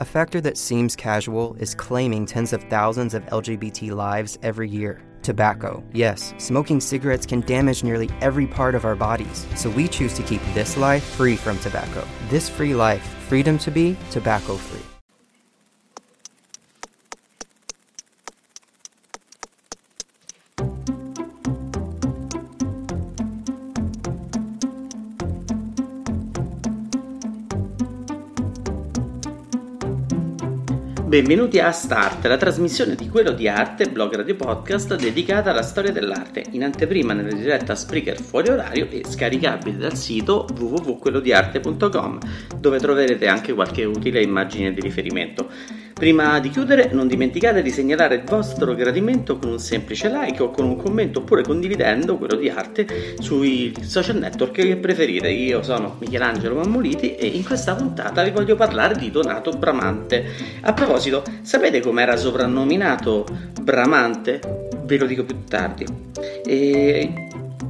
A factor that seems casual is claiming tens of thousands of LGBT lives every year. Tobacco. Yes, smoking cigarettes can damage nearly every part of our bodies, so we choose to keep this life free from tobacco. This free life, freedom to be tobacco free. Benvenuti a Start, la trasmissione di Quello di Arte, blog radio podcast dedicata alla storia dell'arte, in anteprima nella diretta Spreaker fuori orario e scaricabile dal sito www.quellodiarte.com, dove troverete anche qualche utile immagine di riferimento. Prima di chiudere, non dimenticate di segnalare il vostro gradimento con un semplice like o con un commento oppure condividendo quello di arte sui social network che preferite. Io sono Michelangelo Mammoliti e in questa puntata vi voglio parlare di Donato Bramante. A proposito, sapete com'era soprannominato Bramante? Ve lo dico più tardi. E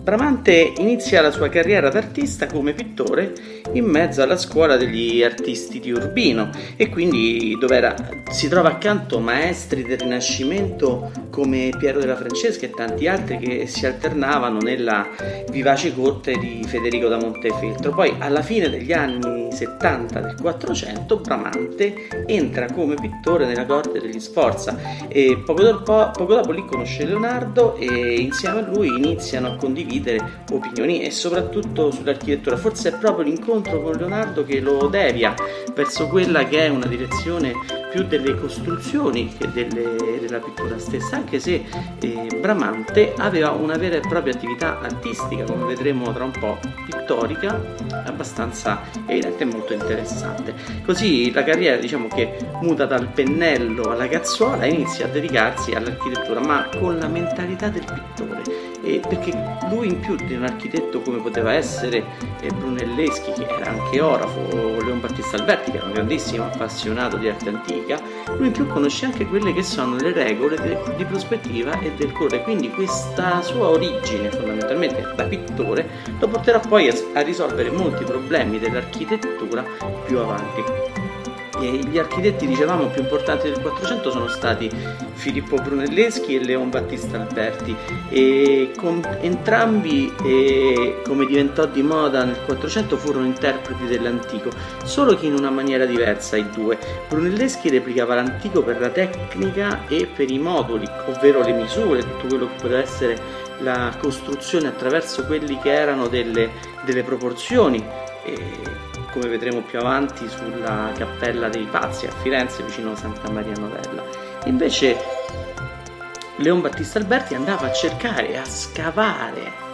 Bramante inizia la sua carriera d'artista come pittore in mezzo alla scuola degli artisti di Urbino e quindi dove era, si trova accanto maestri del Rinascimento come Piero della Francesca e tanti altri che si alternavano nella vivace corte di Federico da Montefeltro. Poi alla fine degli anni 70 del 400 Bramante entra come pittore nella corte degli Sforza e poco dopo, poco dopo lì conosce Leonardo e insieme a lui iniziano a condividere opinioni e soprattutto sull'architettura. Forse è proprio l'incontro con Leonardo che lo devia verso quella che è una direzione più delle costruzioni che delle, della pittura stessa, anche se eh, Bramante aveva una vera e propria attività artistica, come vedremo tra un po', pittorica, abbastanza evidente e molto interessante. Così la carriera diciamo che muta dal pennello alla cazzuola e inizia a dedicarsi all'architettura, ma con la mentalità del pittore e perché lui in più di un architetto come poteva essere eh, Brunelleschi che era anche orafo o Leon Battista Alberti che era un grandissimo appassionato di arte antica lui in più conosce anche quelle che sono le regole de- di prospettiva e del colore. Quindi questa sua origine fondamentalmente da pittore lo porterà poi a, a risolvere molti problemi dell'architettura più avanti gli architetti, dicevamo, più importanti del 400 sono stati Filippo Brunelleschi e Leon Battista Alberti e con entrambi, eh, come diventò di moda nel 400, furono interpreti dell'antico, solo che in una maniera diversa i due. Brunelleschi replicava l'antico per la tecnica e per i moduli, ovvero le misure, tutto quello che poteva essere la costruzione attraverso quelli che erano delle, delle proporzioni. E come vedremo più avanti sulla Cappella dei Pazzi a Firenze vicino a Santa Maria Novella. Invece Leon Battista Alberti andava a cercare, a scavare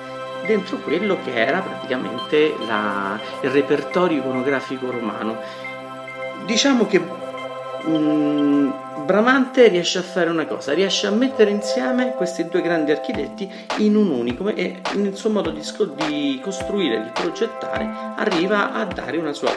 dentro quello che era praticamente la, il repertorio iconografico romano. Diciamo che um, Bramante riesce a fare una cosa, riesce a mettere insieme questi due grandi architetti in un unico e nel suo modo di, di costruire, di progettare, arriva a dare una sua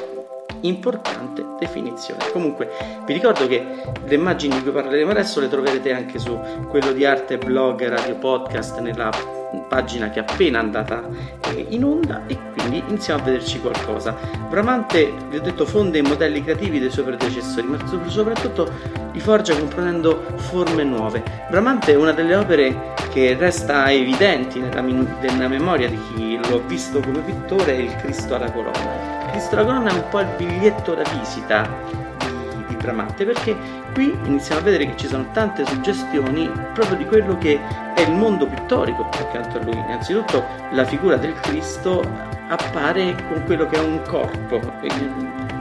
importante definizione. Comunque vi ricordo che le immagini di cui parleremo adesso le troverete anche su quello di arte blog radio podcast nella pagina che è appena andata eh, in onda e quindi iniziamo a vederci qualcosa. Bramante, vi ho detto, fonde i modelli creativi dei suoi predecessori, ma soprattutto li forgia componendo forme nuove. Bramante è una delle opere che resta evidenti nella, nella memoria di chi lo ha visto come pittore, il Cristo alla colonna. Il Cristo alla colonna è un po' il biglietto da visita Bramante perché qui iniziamo a vedere che ci sono tante suggestioni proprio di quello che è il mondo pittorico accanto a lui. Innanzitutto la figura del Cristo appare con quello che è un corpo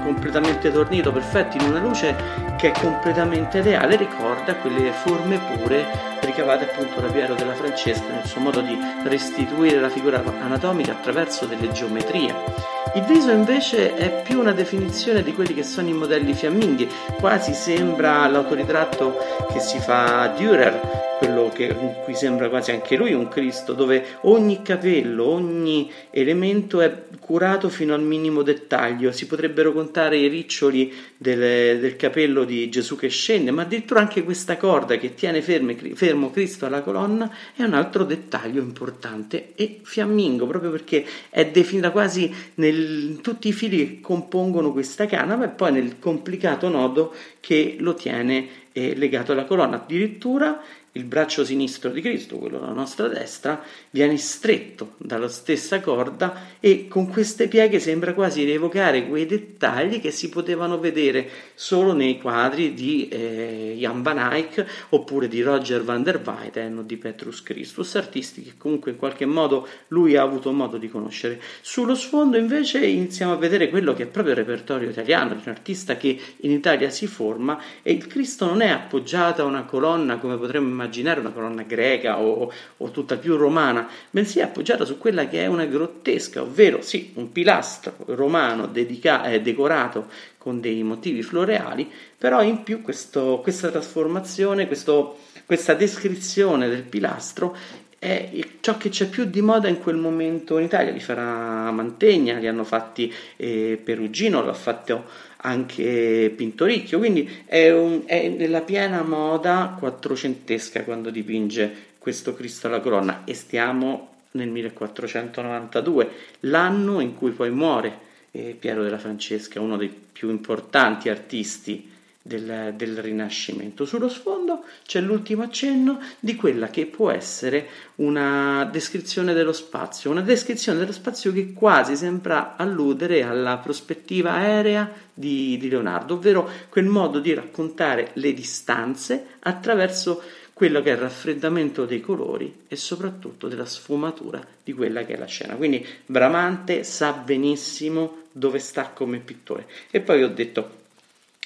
completamente tornito, perfetto, in una luce che è completamente reale, ricorda quelle forme pure ricavate appunto da Piero della Francesca nel suo modo di restituire la figura anatomica attraverso delle geometrie. Il viso invece è più una definizione di quelli che sono i modelli fiamminghi, quasi sembra l'autoritratto che si fa Dürer quello che, cui sembra quasi anche lui un Cristo, dove ogni capello, ogni elemento è curato fino al minimo dettaglio. Si potrebbero contare i riccioli del, del capello di Gesù che scende, ma addirittura anche questa corda che tiene ferme, fermo Cristo alla colonna è un altro dettaglio importante e fiammingo, proprio perché è definita quasi nel nel, tutti i fili che compongono questa canava e poi nel complicato nodo che lo tiene eh, legato alla colonna. Addirittura il braccio sinistro di Cristo, quello della nostra destra, viene stretto dalla stessa corda e con queste pieghe sembra quasi rievocare quei dettagli che si potevano vedere solo nei quadri di eh, Jan van Eyck oppure di Roger van der Weyden o di Petrus Christus, artisti che comunque in qualche modo lui ha avuto modo di conoscere. Sullo sfondo invece iniziamo a vedere quello che è proprio il repertorio italiano, di un artista che in Italia si forma e il Cristo non è appoggiato a una colonna come potremmo immaginare immaginare una colonna greca o, o tutta più romana, bensì è appoggiata su quella che è una grottesca, ovvero sì, un pilastro romano dedica- eh, decorato con dei motivi floreali, però in più questo, questa trasformazione, questo, questa descrizione del pilastro è ciò che c'è più di moda in quel momento in Italia. Li farà Mantegna, li hanno fatti eh, Perugino, l'ha fatto anche Pintoricchio, quindi è, un, è nella piena moda quattrocentesca quando dipinge questo Cristo alla colonna e stiamo nel 1492, l'anno in cui poi muore eh, Piero della Francesca, uno dei più importanti artisti del, del, Rinascimento. Sullo sfondo c'è l'ultimo accenno di quella che può essere una descrizione dello spazio, una descrizione dello spazio che quasi sembra alludere alla prospettiva aerea di, di Leonardo, ovvero quel modo di raccontare le distanze attraverso quello che è il raffreddamento dei colori e soprattutto della sfumatura di quella che è la scena. Quindi Bramante sa benissimo dove sta come pittore. E poi ho detto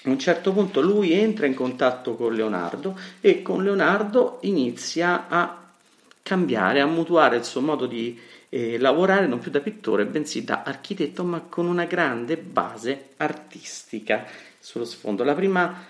a un certo punto lui entra in contatto con Leonardo e con Leonardo inizia a cambiare, a mutuare il suo modo di eh, lavorare non più da pittore, bensì da architetto, ma con una grande base artistica sullo sfondo. La prima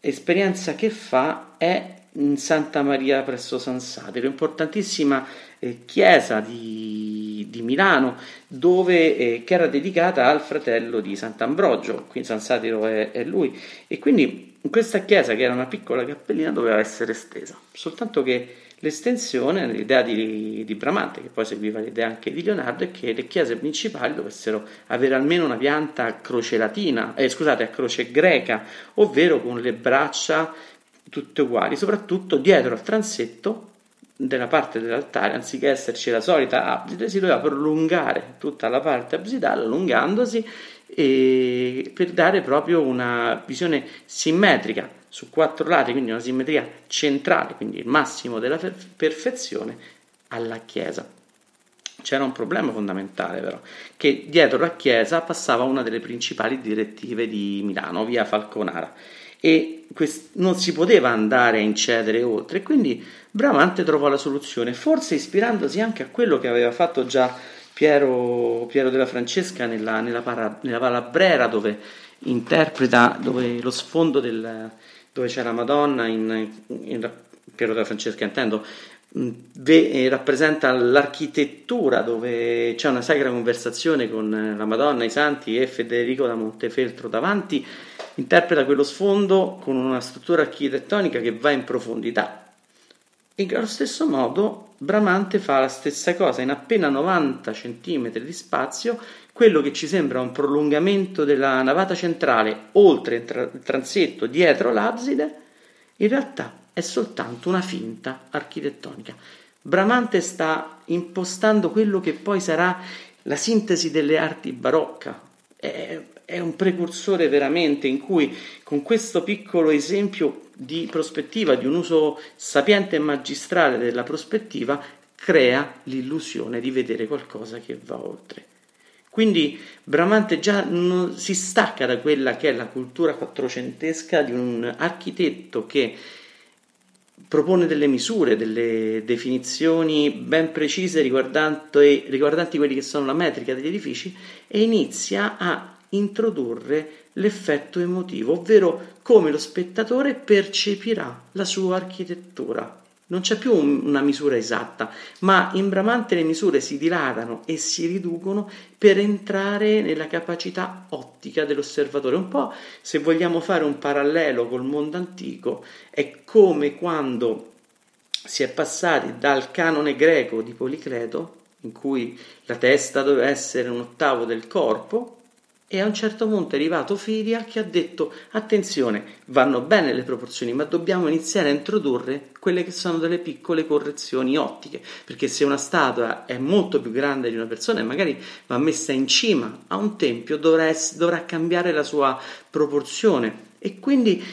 esperienza che fa è in Santa Maria presso San Satiro, importantissima eh, chiesa di, di, Milano, dove, eh, che era dedicata al fratello di Sant'Ambrogio, qui San Satiro è, è lui, e quindi questa chiesa, che era una piccola cappellina, doveva essere estesa, soltanto che l'estensione, l'idea di, di, Bramante, che poi seguiva l'idea anche di Leonardo, è che le chiese principali dovessero avere almeno una pianta a croce latina, eh, scusate, a croce greca, ovvero con le braccia tutte uguali, soprattutto dietro al transetto della parte dell'altare, anziché esserci la solita abside, si doveva prolungare tutta la parte absidale, allungandosi per dare proprio una visione simmetrica su quattro lati, quindi una simmetria centrale, quindi il massimo della perfezione alla chiesa. C'era un problema fondamentale però, che dietro la chiesa passava una delle principali direttive di Milano, via Falconara e quest- non si poteva andare a incedere oltre, quindi Bramante trovò la soluzione, forse ispirandosi anche a quello che aveva fatto già Piero, Piero della Francesca nella, nella, para, nella Palabrera, dove interpreta dove lo sfondo del, dove c'è la Madonna in, in Piero della Francesca intendo ve, eh, rappresenta l'architettura dove c'è una sacra conversazione con la Madonna, i santi e Federico da Montefeltro davanti interpreta quello sfondo con una struttura architettonica che va in profondità. E allo stesso modo Bramante fa la stessa cosa, in appena 90 cm di spazio, quello che ci sembra un prolungamento della navata centrale oltre il transetto dietro l'abside, in realtà è soltanto una finta architettonica. Bramante sta impostando quello che poi sarà la sintesi delle arti barocca. È, è un precursore veramente in cui con questo piccolo esempio di prospettiva, di un uso sapiente e magistrale della prospettiva, crea l'illusione di vedere qualcosa che va oltre. Quindi Bramante già non, si stacca da quella che è la cultura quattrocentesca di un architetto che propone delle misure, delle definizioni ben precise riguardanti, riguardanti quelli che sono la metrica degli edifici e inizia a introdurre l'effetto emotivo, ovvero come lo spettatore percepirà la sua architettura. Non c'è più un, una misura esatta, ma in Bramante le misure si dilatano e si riducono per entrare nella capacità ottica dell'osservatore. Un po', se vogliamo fare un parallelo col mondo antico, è come quando si è passati dal canone greco di Policleto in cui la testa doveva essere un ottavo del corpo, e a un certo punto è arrivato Firia che ha detto attenzione, vanno bene le proporzioni, ma dobbiamo iniziare a introdurre quelle che sono delle piccole correzioni ottiche, perché se una statua è molto più grande di una persona e magari va messa in cima a un tempio, dovrà, dovrà cambiare la sua proporzione e quindi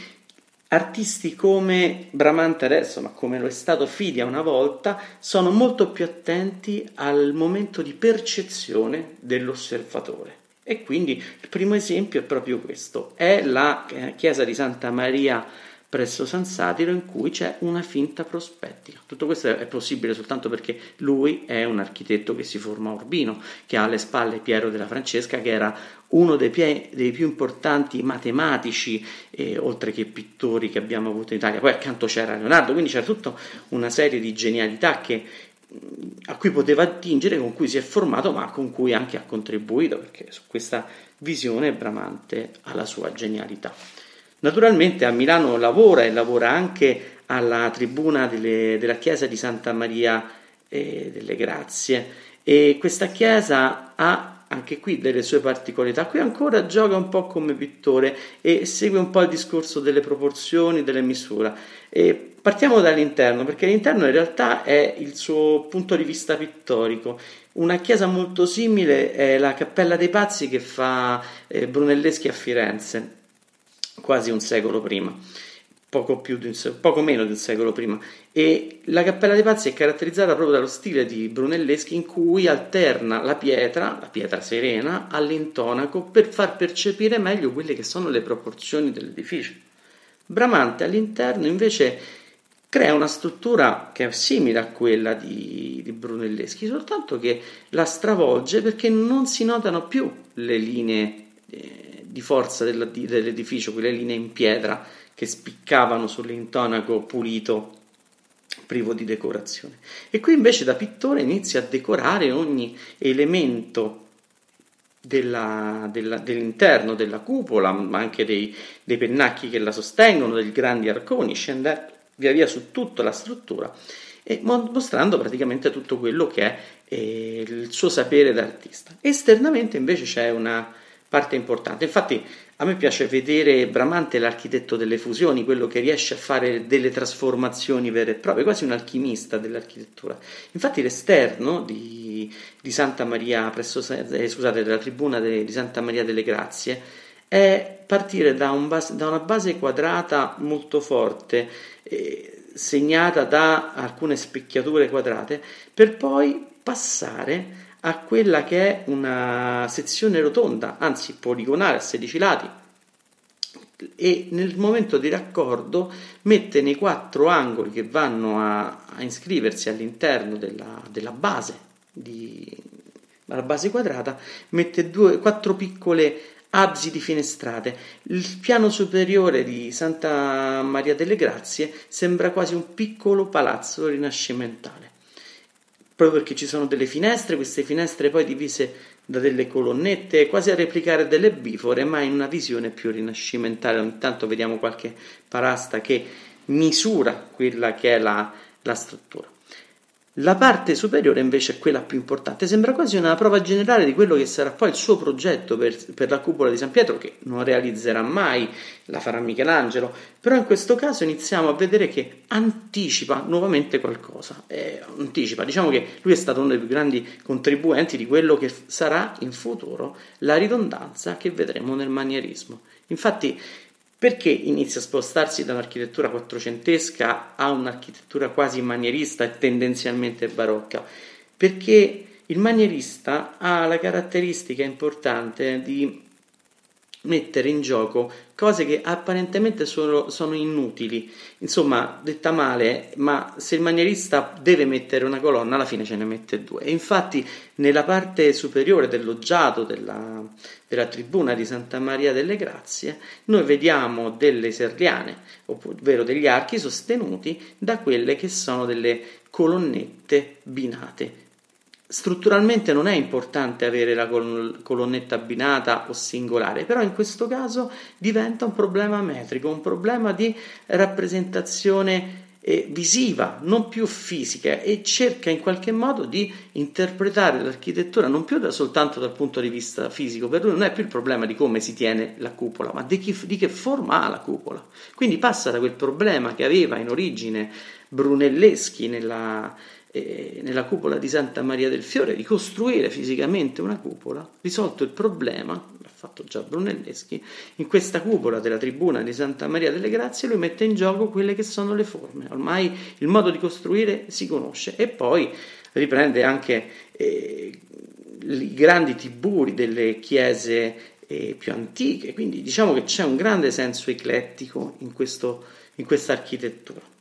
artisti come Bramante adesso, ma come lo è stato Fidia una volta, sono molto più attenti al momento di percezione dell'osservatore. E quindi il primo esempio è proprio questo, è la eh, chiesa di Santa Maria presso San Satiro in cui c'è una finta prospettica. Tutto questo è possibile soltanto perché lui è un architetto che si forma a Urbino, che ha alle spalle Piero della Francesca, che era uno dei, pie- dei più importanti matematici, eh, oltre che pittori che abbiamo avuto in Italia. Poi accanto c'era Leonardo, quindi c'era tutta una serie di genialità che a cui poteva attingere, con cui si è formato, ma con cui anche ha contribuito, perché su questa visione Bramante ha la sua genialità. Naturalmente a Milano lavora e lavora anche alla tribuna delle, della chiesa di Santa Maria eh, delle Grazie e questa chiesa ha anche qui delle sue particolarità. Qui ancora gioca un po' come pittore e segue un po' il discorso delle proporzioni, delle misure. E partiamo dall'interno, perché l'interno in realtà è il suo punto di vista pittorico. Una chiesa molto simile è la Cappella dei Pazzi che fa eh, Brunelleschi a Firenze, quasi un secolo prima poco, un, poco, meno di un secolo prima. E la Cappella dei Pazzi è caratterizzata proprio dallo stile di Brunelleschi in cui alterna la pietra, la pietra serena, all'intonaco per far percepire meglio quelle che sono le proporzioni dell'edificio. Bramante all'interno invece crea una struttura che è simile a quella di, di Brunelleschi, soltanto che la stravolge perché non si notano più le linee eh, di forza dell'edificio, quelle linee in pietra che spiccavano sull'intonaco pulito privo di decorazione. E qui invece da pittore inizia a decorare ogni elemento della, della, dell'interno della cupola, ma anche dei, dei, pennacchi che la sostengono, dei grandi arconi, scende via via su tutta la struttura e mostrando praticamente tutto quello che è eh, il suo sapere d'artista. Esternamente invece c'è una parte importante, infatti a me piace vedere Bramante l'architetto delle fusioni, quello che riesce a fare delle trasformazioni vere e proprie, quasi un alchimista dell'architettura. Infatti l'esterno di, di Santa Maria, presso, eh, scusate, della tribuna de, di Santa Maria delle Grazie, è partire da, un base, da una base quadrata molto forte, eh, segnata da alcune specchiature quadrate, per poi passare a quella che è una sezione rotonda, anzi poligonale a 16 lati, e nel momento di raccordo mette nei quattro angoli che vanno a, a iscriversi all'interno della, della base, di, la base quadrata, mette due, quattro piccole absidi finestrate. Il piano superiore di Santa Maria delle Grazie sembra quasi un piccolo palazzo rinascimentale proprio perché ci sono delle finestre, queste finestre poi divise da delle colonnette, quasi a replicare delle bifore, ma in una visione più rinascimentale. Ogni tanto vediamo qualche parasta che misura quella che è la, la struttura. La parte superiore invece è quella più importante, sembra quasi una prova generale di quello che sarà poi il suo progetto per, per, la cupola di San Pietro, che non realizzerà mai, la farà Michelangelo, però in questo caso iniziamo a vedere che anticipa nuovamente qualcosa, eh, anticipa, diciamo che lui è stato uno dei più grandi contribuenti di quello che sarà in futuro la ridondanza che vedremo nel manierismo. Infatti perché inizia a spostarsi da un'architettura quattrocentesca a un'architettura quasi manierista e tendenzialmente barocca? Perché il manierista ha la caratteristica importante di mettere in gioco cose che apparentemente sono, sono, inutili. Insomma, detta male, ma se il manierista deve mettere una colonna, alla fine ce ne mette due. E infatti, nella parte superiore del loggiato della, della tribuna di Santa Maria delle Grazie, noi vediamo delle serliane, ovvero degli archi sostenuti da quelle che sono delle colonnette binate Strutturalmente non è importante avere la colonnetta abbinata o singolare, però in questo caso diventa un problema metrico, un problema di rappresentazione eh, visiva, non più fisica e cerca in qualche modo di interpretare l'architettura non più da, soltanto dal punto di vista fisico, per lui non è più il problema di come si tiene la cupola, ma di, chi, di che forma ha la cupola. Quindi passa da quel problema che aveva in origine Brunelleschi nella, eh, nella cupola di Santa Maria del Fiore di costruire fisicamente una cupola, risolto il problema, l'ha fatto già Brunelleschi, in questa cupola della tribuna di Santa Maria delle Grazie lui mette in gioco quelle che sono le forme, ormai il modo di costruire si conosce. E poi riprende anche eh, i grandi tiburi delle chiese eh, più antiche, quindi diciamo che c'è un grande senso eclettico in, questo, in questa architettura.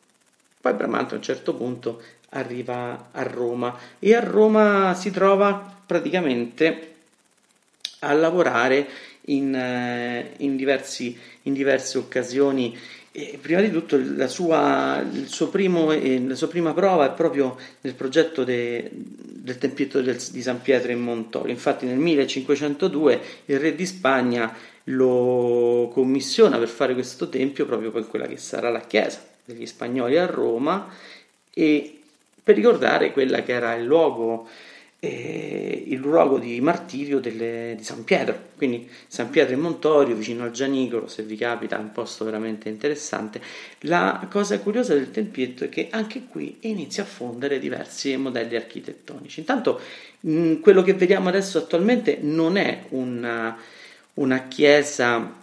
Poi Bramante a un certo punto arriva a Roma e a Roma si trova praticamente a lavorare in, eh, in, diversi, in diverse occasioni. E prima di tutto la sua, primo, eh, la sua, prima prova è proprio nel progetto de, del tempietto del, di San Pietro in Montorio. Infatti nel 1502 il re di Spagna lo commissiona per fare questo tempio proprio per quella che sarà la chiesa degli spagnoli a Roma e per ricordare quella che era il luogo, eh, il luogo di martirio delle, di San Pietro. Quindi San Pietro in Montorio, vicino al Gianicolo, se vi capita, è un posto veramente interessante. La cosa curiosa del tempietto è che anche qui inizia a fondere diversi modelli architettonici. Intanto mh, quello che vediamo adesso attualmente non è una, una chiesa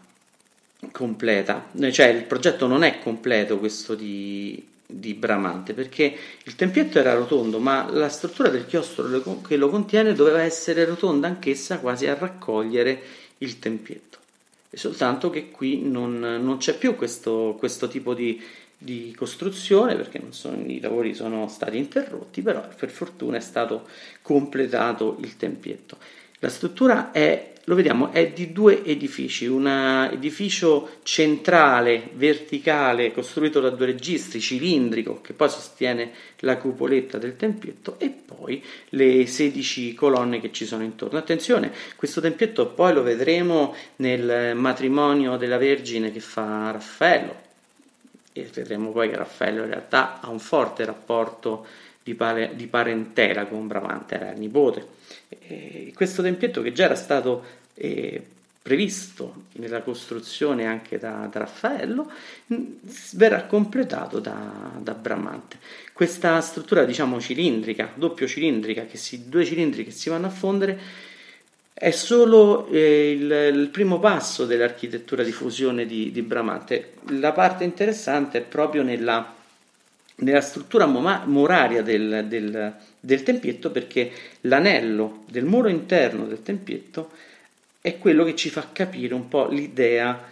completa, cioè il progetto non è completo questo di di Bramante perché il tempietto era rotondo ma la struttura del chiostro che lo contiene doveva essere rotonda anch'essa quasi a raccogliere il tempietto. E soltanto che qui non, non c'è più questo, questo tipo di, di, costruzione perché sono, i lavori sono stati interrotti però per fortuna è stato completato il tempietto. La struttura è lo vediamo, è di due edifici, un edificio centrale, verticale, costruito da due registri, cilindrico, che poi sostiene la cupoletta del tempietto, e poi le 16 colonne che ci sono intorno. Attenzione, questo tempietto poi lo vedremo nel matrimonio della Vergine che fa Raffaello, e vedremo poi che Raffaello in realtà ha un forte rapporto di, pare, di parentela con Bramante, era il nipote. E questo tempietto che già era stato eh, previsto nella costruzione anche da, da Raffaello verrà completato da, da, Bramante. Questa struttura diciamo cilindrica, doppio cilindrica, che si, due cilindri che si vanno a fondere, è solo eh, il, il, primo passo dell'architettura di fusione di, di Bramante. La parte interessante è proprio nella nella struttura muraria del, del, del, tempietto perché l'anello del muro interno del tempietto è quello che ci fa capire un po' l'idea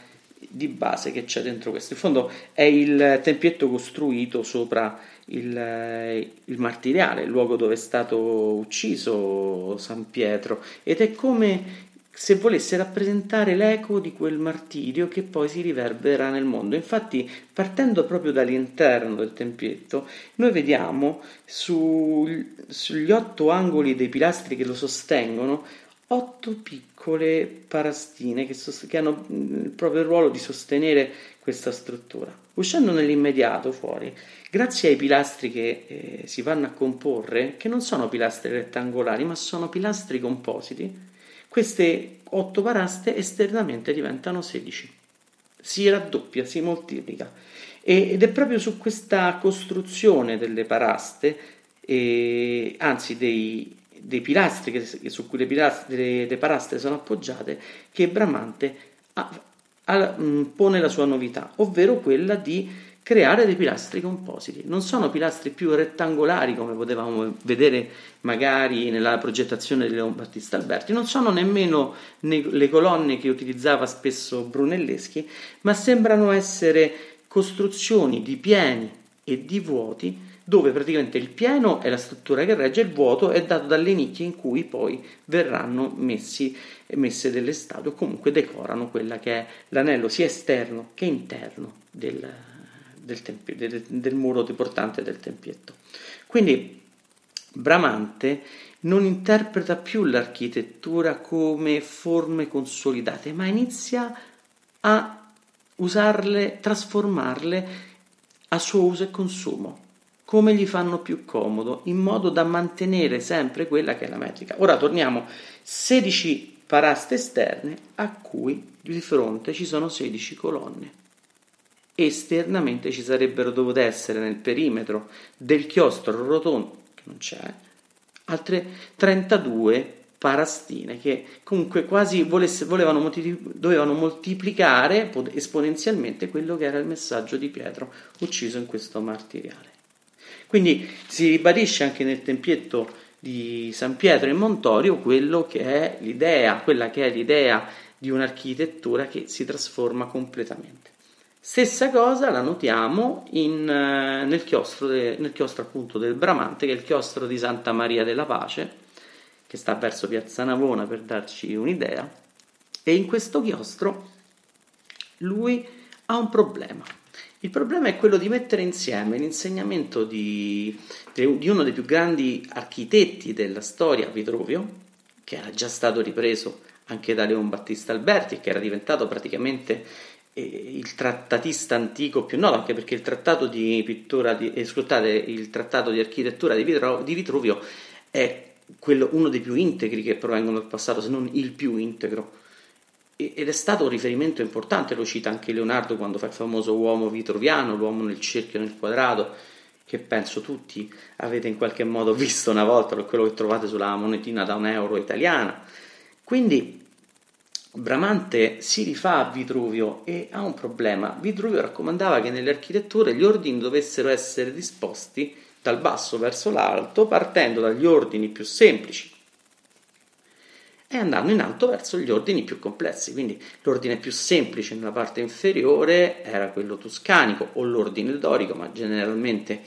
di base che c'è dentro questo. In fondo è il tempietto costruito sopra il, il martiriale, il luogo dove è stato ucciso San Pietro ed è come se volesse rappresentare l'eco di quel martirio che poi si riverbera nel mondo. Infatti, partendo proprio dall'interno del tempietto, noi vediamo su, sugli otto angoli dei pilastri che lo sostengono otto piccole parastine che, sost- che hanno il proprio ruolo di sostenere questa struttura. Uscendo nell'immediato fuori, grazie ai pilastri che eh, si vanno a comporre, che non sono pilastri rettangolari, ma sono pilastri compositi, queste 8 paraste esternamente diventano 16. Si raddoppia, si moltiplica. Ed è proprio su questa costruzione delle paraste, eh, anzi dei, dei pilastri che, su cui le, pilastri, le, le, paraste sono appoggiate, che Bramante ha, ha, pone la sua novità, ovvero quella di creare dei pilastri compositi. Non sono pilastri più rettangolari come potevamo vedere magari nella progettazione di Leon Battista Alberti, non sono nemmeno le colonne che utilizzava spesso Brunelleschi, ma sembrano essere costruzioni di pieni e di vuoti dove praticamente il pieno è la struttura che regge, il vuoto è dato dalle nicchie in cui poi verranno messi, messe delle statue o comunque decorano quella che è l'anello sia esterno che interno del, del, tempi, del, del muro portante del tempietto. Quindi Bramante non interpreta più l'architettura come forme consolidate, ma inizia a usarle, trasformarle a suo uso e consumo, come gli fanno più comodo, in modo da mantenere sempre quella che è la metrica. Ora torniamo 16 paraste esterne a cui di fronte ci sono 16 colonne. Esternamente ci sarebbero dovute essere nel perimetro del chiostro rotondo, che non c'è, altre 32 parastine che comunque quasi volesse, volevano, dovevano moltiplicare esponenzialmente quello che era il messaggio di Pietro ucciso in questo martiriale. Quindi si ribadisce anche nel tempietto di San Pietro in Montorio quello che è l'idea, quella che è l'idea di un'architettura che si trasforma completamente. Stessa cosa la notiamo in, eh, nel, chiostro de, nel chiostro appunto del Bramante, che è il chiostro di Santa Maria della Pace, che sta verso Piazza Navona per darci un'idea, e in questo chiostro lui ha un problema. Il problema è quello di mettere insieme l'insegnamento di, di uno dei più grandi architetti della storia, Vitruvio, che era già stato ripreso anche da Leon Battista Alberti, che era diventato praticamente il trattatista antico più noto, anche perché il trattato di pittura, di, eh, scusate, il trattato di architettura di, Vitru- di Vitruvio è quello, uno dei più integri che provengono dal passato, se non il più integro. ed è stato un riferimento importante, lo cita anche Leonardo quando fa il famoso uomo vitruviano, l'uomo nel cerchio, nel quadrato, che penso tutti avete in qualche modo visto una volta, quello che trovate sulla monetina da un euro italiana. Quindi Bramante si rifà a Vitruvio e ha un problema. Vitruvio raccomandava che nelle architetture gli ordini dovessero essere disposti dal basso verso l'alto, partendo dagli ordini più semplici e andando in alto verso gli ordini più complessi. Quindi l'ordine più semplice nella parte inferiore era quello tuscanico o l'ordine dorico, ma generalmente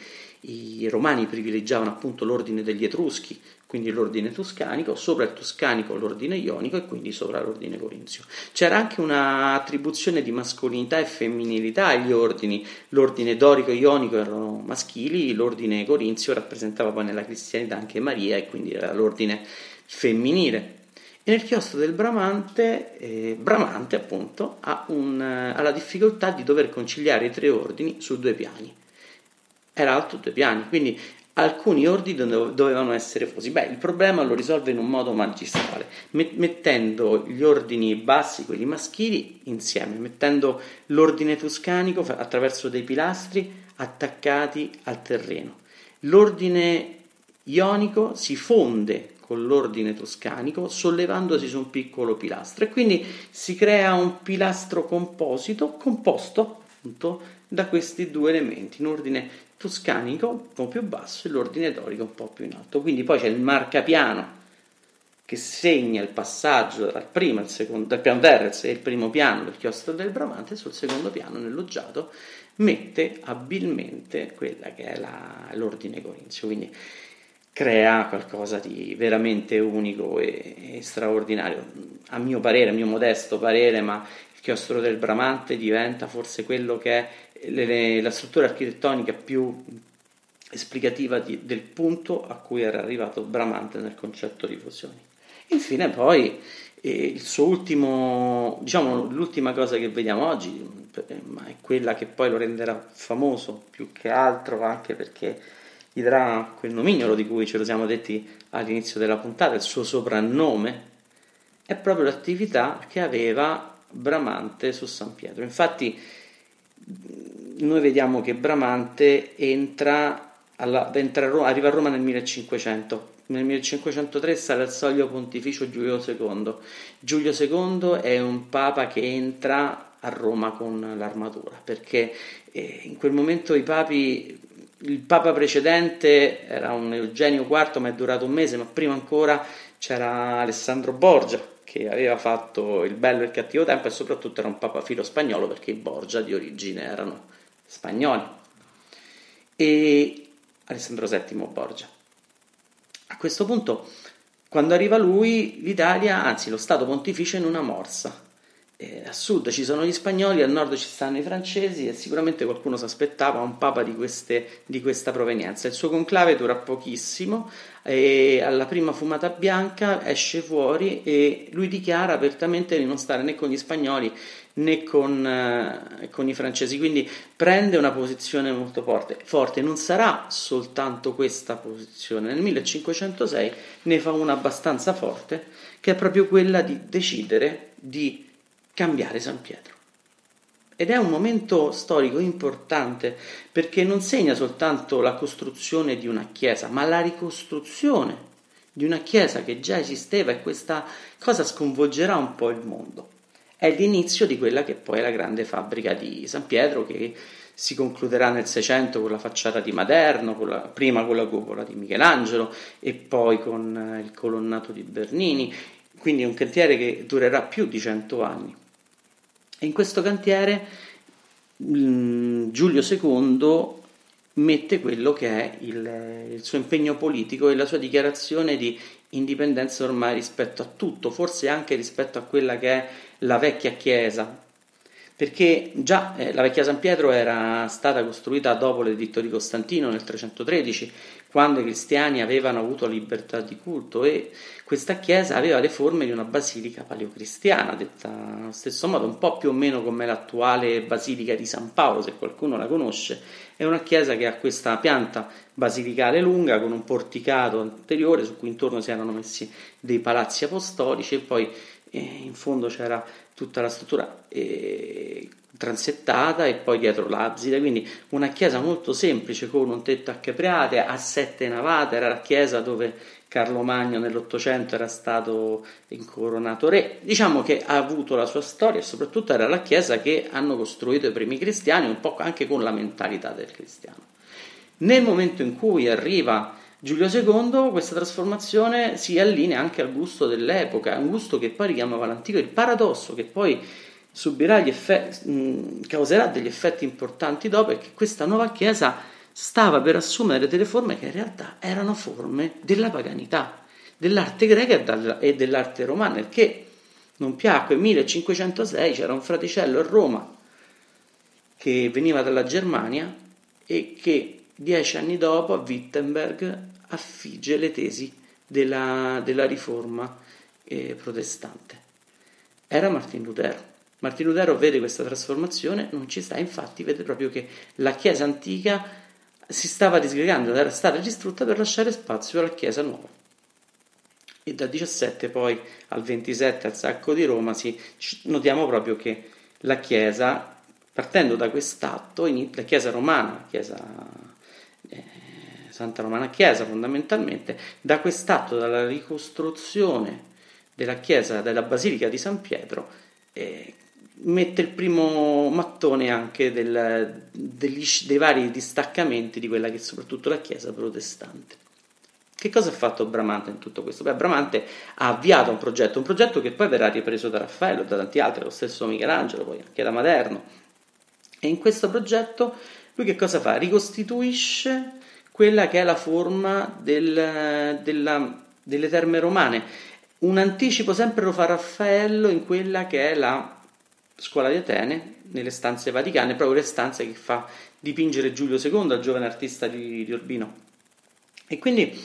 i romani privilegiavano appunto l'ordine degli Etruschi, quindi l'ordine toscanico, sopra il toscanico l'ordine ionico e quindi sopra l'ordine corinzio. C'era anche un'attribuzione di mascolinità e femminilità agli ordini, l'ordine dorico e ionico erano maschili, l'ordine corinzio rappresentava poi nella cristianità anche Maria e quindi era l'ordine femminile. E nel chiostro del Bramante, eh, Bramante appunto ha, un, ha la difficoltà di dover conciliare i tre ordini su due piani era alto due piani, quindi alcuni ordini dovevano essere fusi. Beh, il problema lo risolve in un modo magistrale, mettendo gli ordini bassi, quelli maschili, insieme, mettendo l'ordine toscanico attraverso dei pilastri attaccati al terreno. L'ordine ionico si fonde con l'ordine toscanico sollevandosi su un piccolo pilastro e quindi si crea un pilastro composito composto appunto da questi due elementi, in ordine toscanico un po' più basso e l'ordine dorico un po' più in alto. Quindi poi c'è il marcapiano che segna il passaggio dal primo secondo, dal piano terrez e il primo piano del chiostro del Bramante, sul secondo piano nel loggiato mette abilmente quella che è la, l'ordine corinzio, quindi crea qualcosa di veramente unico e, e straordinario. A mio parere, a mio modesto parere, ma il chiostro del Bramante diventa forse quello che è le, le, la struttura architettonica più esplicativa di, del punto a cui era arrivato Bramante nel concetto di fusioni. Infine poi eh, il suo ultimo, diciamo l'ultima cosa che vediamo oggi, ma è quella che poi lo renderà famoso più che altro anche perché gli darà quel nomignolo di cui ce lo siamo detti all'inizio della puntata, il suo soprannome, è proprio l'attività che aveva Bramante su San Pietro. Infatti noi vediamo che Bramante entra, alla, entra a Roma, arriva a Roma nel 1500. Nel 1503 sale al soglio pontificio Giulio II. Giulio II è un papa che entra a Roma con l'armatura perché eh, in quel momento i papi il papa precedente era un Eugenio IV ma è durato un mese ma prima ancora c'era Alessandro Borgia che aveva fatto il bello e il cattivo tempo e soprattutto era un papa filo spagnolo perché i Borgia di origine erano spagnoli e Alessandro VII Borgia. A questo punto, quando arriva lui, l'Italia, anzi lo Stato pontificio in una morsa eh, a sud ci sono gli spagnoli, al nord ci stanno i francesi e sicuramente qualcuno si aspettava un papa di, queste, di, questa provenienza. Il suo conclave dura pochissimo e alla prima fumata bianca esce fuori e lui dichiara apertamente di non stare né con gli spagnoli né con, eh, con, i francesi, quindi prende una posizione molto forte. forte. Non sarà soltanto questa posizione, nel 1506 ne fa una abbastanza forte, che è proprio quella di decidere di cambiare San Pietro. Ed è un momento storico importante perché non segna soltanto la costruzione di una chiesa, ma la ricostruzione di una chiesa che già esisteva e questa cosa sconvolgerà un po' il mondo. È l'inizio di quella che poi è la grande fabbrica di San Pietro che si concluderà nel Seicento con la facciata di Maderno, con la, prima con la cupola di Michelangelo e poi con il colonnato di Bernini, quindi un cantiere che durerà più di cento anni. E in questo cantiere mm, Giulio II mette quello che è il, il, suo impegno politico e la sua dichiarazione di indipendenza ormai rispetto a tutto, forse anche rispetto a quella che è la vecchia chiesa, perché già eh, la vecchia San Pietro era stata costruita dopo l'editto di Costantino nel 313, quando i cristiani avevano avuto libertà di culto e questa chiesa aveva le forme di una basilica paleocristiana, detta allo stesso modo, un po' più o meno come l'attuale basilica di San Paolo, se qualcuno la conosce. È una chiesa che ha questa pianta basilicale lunga con un porticato anteriore su cui intorno si erano messi dei palazzi apostolici e poi eh, in fondo c'era tutta la struttura eh, transettata e poi dietro l'abside, quindi una chiesa molto semplice con un tetto a capriate, a sette navate, era la chiesa dove Carlo Magno nell'Ottocento era stato incoronato re. Diciamo che ha avuto la sua storia e soprattutto era la chiesa che hanno costruito i primi cristiani, un po' anche con la mentalità del cristiano. Nel momento in cui arriva Giulio II questa trasformazione si allinea anche al gusto dell'epoca, un gusto che poi richiamava l'antico, il paradosso che poi effetti, mh, causerà degli effetti importanti dopo è che questa nuova chiesa stava per assumere delle forme che in realtà erano forme della paganità, dell'arte greca e dell'arte romana, il che non piacque. Nel 1506 c'era un fraticello a Roma che veniva dalla Germania e che dieci anni dopo a Wittenberg affigge le tesi della, della riforma eh, protestante. Era Martin Lutero. Martin Lutero vede questa trasformazione, non ci sta, infatti vede proprio che la Chiesa antica si stava disgregando, era stata distrutta per lasciare spazio alla Chiesa nuova. E dal 17 poi al 27 al sacco di Roma si, notiamo proprio che la Chiesa, partendo da quest'atto, la Chiesa romana, la Chiesa Santa Romana Chiesa fondamentalmente, da quest'atto, dalla ricostruzione della chiesa, della Basilica di San Pietro, eh, mette il primo mattone anche del, degli, dei vari distaccamenti di quella che è soprattutto la chiesa protestante. Che cosa ha fatto Bramante in tutto questo? Beh, Bramante ha avviato un progetto, un progetto che poi verrà ripreso da Raffaello, da tanti altri, lo stesso Michelangelo, poi anche da Maderno. E in questo progetto lui che cosa fa? Ricostituisce quella che è la forma del, della, delle terme romane. Un anticipo sempre lo fa Raffaello in quella che è la scuola di Atene, nelle stanze vaticane, proprio le stanze che fa dipingere Giulio II, il giovane artista di, di Urbino. E quindi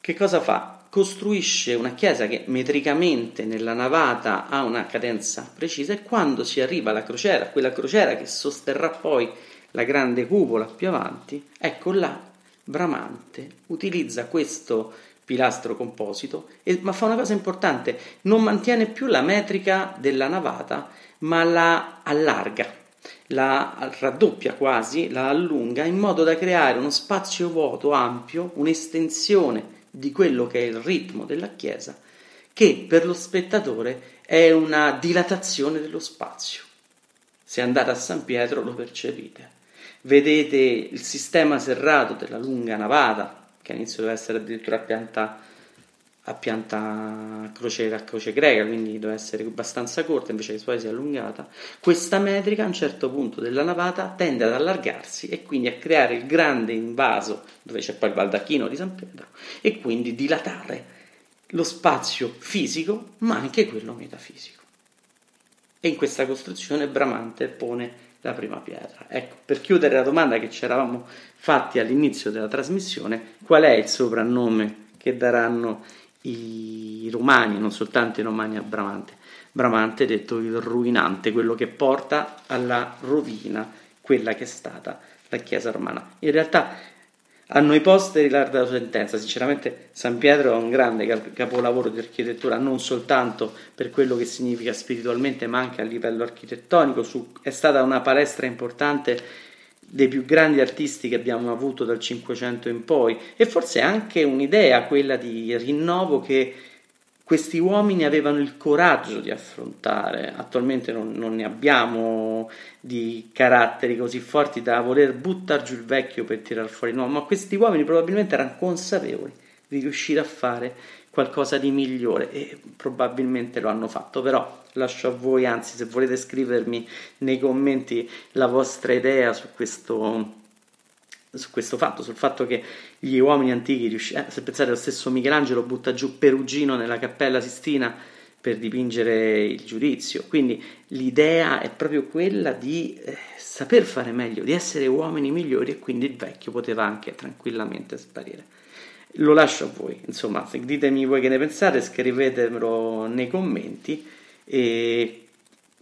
che cosa fa? Costruisce una chiesa che metricamente nella navata ha una cadenza precisa e quando si arriva alla crociera, quella crociera che sosterrà poi la grande cupola più avanti, ecco là Bramante utilizza questo pilastro composito, e, ma fa una cosa importante, non mantiene più la metrica della navata, ma la allarga, la raddoppia quasi, la allunga in modo da creare uno spazio vuoto ampio, un'estensione di quello che è il ritmo della chiesa, che per lo spettatore è una dilatazione dello spazio. Se andate a San Pietro lo percepite vedete il sistema serrato della lunga navata, che all'inizio doveva essere addirittura a pianta, a pianta croce, a croce greca, quindi doveva essere abbastanza corta, invece che poi si è allungata. Questa metrica a un certo punto della navata tende ad allargarsi e quindi a creare il grande invaso, dove c'è poi il baldacchino di San Pietro, e quindi dilatare lo spazio fisico, ma anche quello metafisico. E in questa costruzione Bramante pone la prima pietra. Ecco, per chiudere la domanda che ci eravamo fatti all'inizio della trasmissione, qual è il soprannome che daranno i romani, non soltanto i romani a Bramante? Bramante detto il ruinante, quello che porta alla rovina, quella che è stata la Chiesa romana. In realtà a noi posteri l'arte della sentenza, sinceramente San Pietro è un grande capolavoro di architettura, non soltanto per quello che significa spiritualmente, ma anche a livello architettonico, Su, è stata una palestra importante dei più grandi artisti che abbiamo avuto dal Cinquecento in poi. E forse anche un'idea, quella di rinnovo che questi uomini avevano il coraggio di affrontare, attualmente non, non, ne abbiamo di caratteri così forti da voler buttare giù il vecchio per tirare fuori il nuovo, ma questi uomini probabilmente erano consapevoli di riuscire a fare qualcosa di migliore e probabilmente lo hanno fatto, però lascio a voi, anzi se volete scrivermi nei commenti la vostra idea su questo su questo fatto, sul fatto che gli uomini antichi riuscivano, eh, se pensate lo stesso Michelangelo butta giù Perugino nella cappella Sistina per dipingere il giudizio, quindi l'idea è proprio quella di eh, saper fare meglio, di essere uomini migliori e quindi il vecchio poteva anche tranquillamente sparire. Lo lascio a voi, insomma, ditemi voi che ne pensate, scrivetemelo nei commenti. E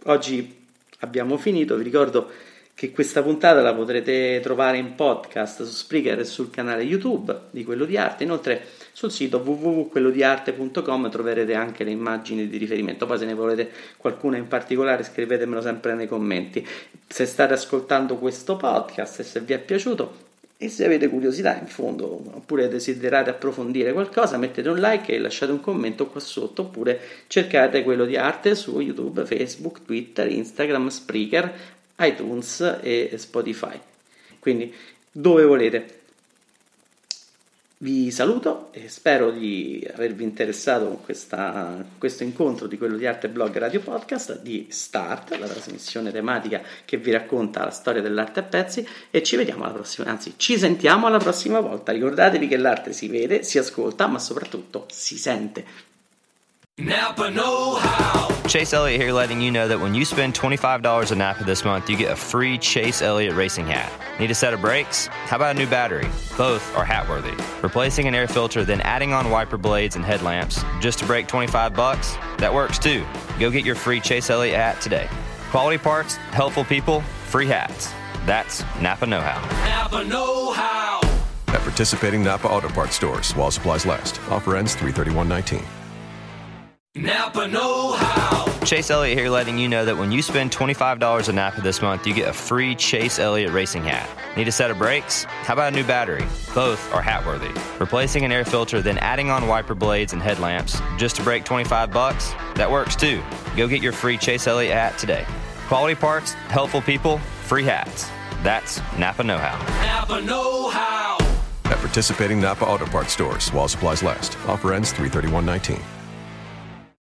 oggi abbiamo finito, vi ricordo che questa puntata la potrete trovare in podcast su Spreaker e sul canale YouTube di Quello di Arte. Inoltre sul sito www.quellodiarte.com troverete anche le immagini di riferimento. Poi se ne volete qualcuna in particolare scrivetemelo sempre nei commenti. Se state ascoltando questo podcast e se vi è piaciuto e se avete curiosità in fondo oppure desiderate approfondire qualcosa mettete un like e lasciate un commento qua sotto oppure cercate quello di arte su YouTube, Facebook, Twitter, Instagram, Spreaker iTunes e Spotify. Quindi dove volete. Vi saluto e spero di avervi interessato questa, questo incontro di quello di Arte Blog Radio Podcast di Start, la trasmissione tematica che vi racconta la storia dell'arte a pezzi e ci vediamo alla prossima, anzi ci sentiamo alla prossima volta. Ricordatevi che l'arte si vede, si ascolta, ma soprattutto si sente. Napa Know How. Chase Elliott here letting you know that when you spend $25 at Napa this month, you get a free Chase Elliott racing hat. Need a set of brakes? How about a new battery? Both are hat worthy. Replacing an air filter, then adding on wiper blades and headlamps just to break 25 bucks? That works too. Go get your free Chase Elliott hat today. Quality parts, helpful people, free hats. That's Napa Know How. Napa Know How. At participating Napa Auto Parts stores while supplies last. Offer ends 331.19. Napa Know How. Chase Elliott here letting you know that when you spend $25 at Napa this month, you get a free Chase Elliott racing hat. Need a set of brakes? How about a new battery? Both are hat worthy. Replacing an air filter, then adding on wiper blades and headlamps just to break 25 bucks? That works too. Go get your free Chase Elliott hat today. Quality parts, helpful people, free hats. That's Napa Know How. Napa Know How. At participating Napa Auto Parts stores while supplies last. Offer ends 331.19.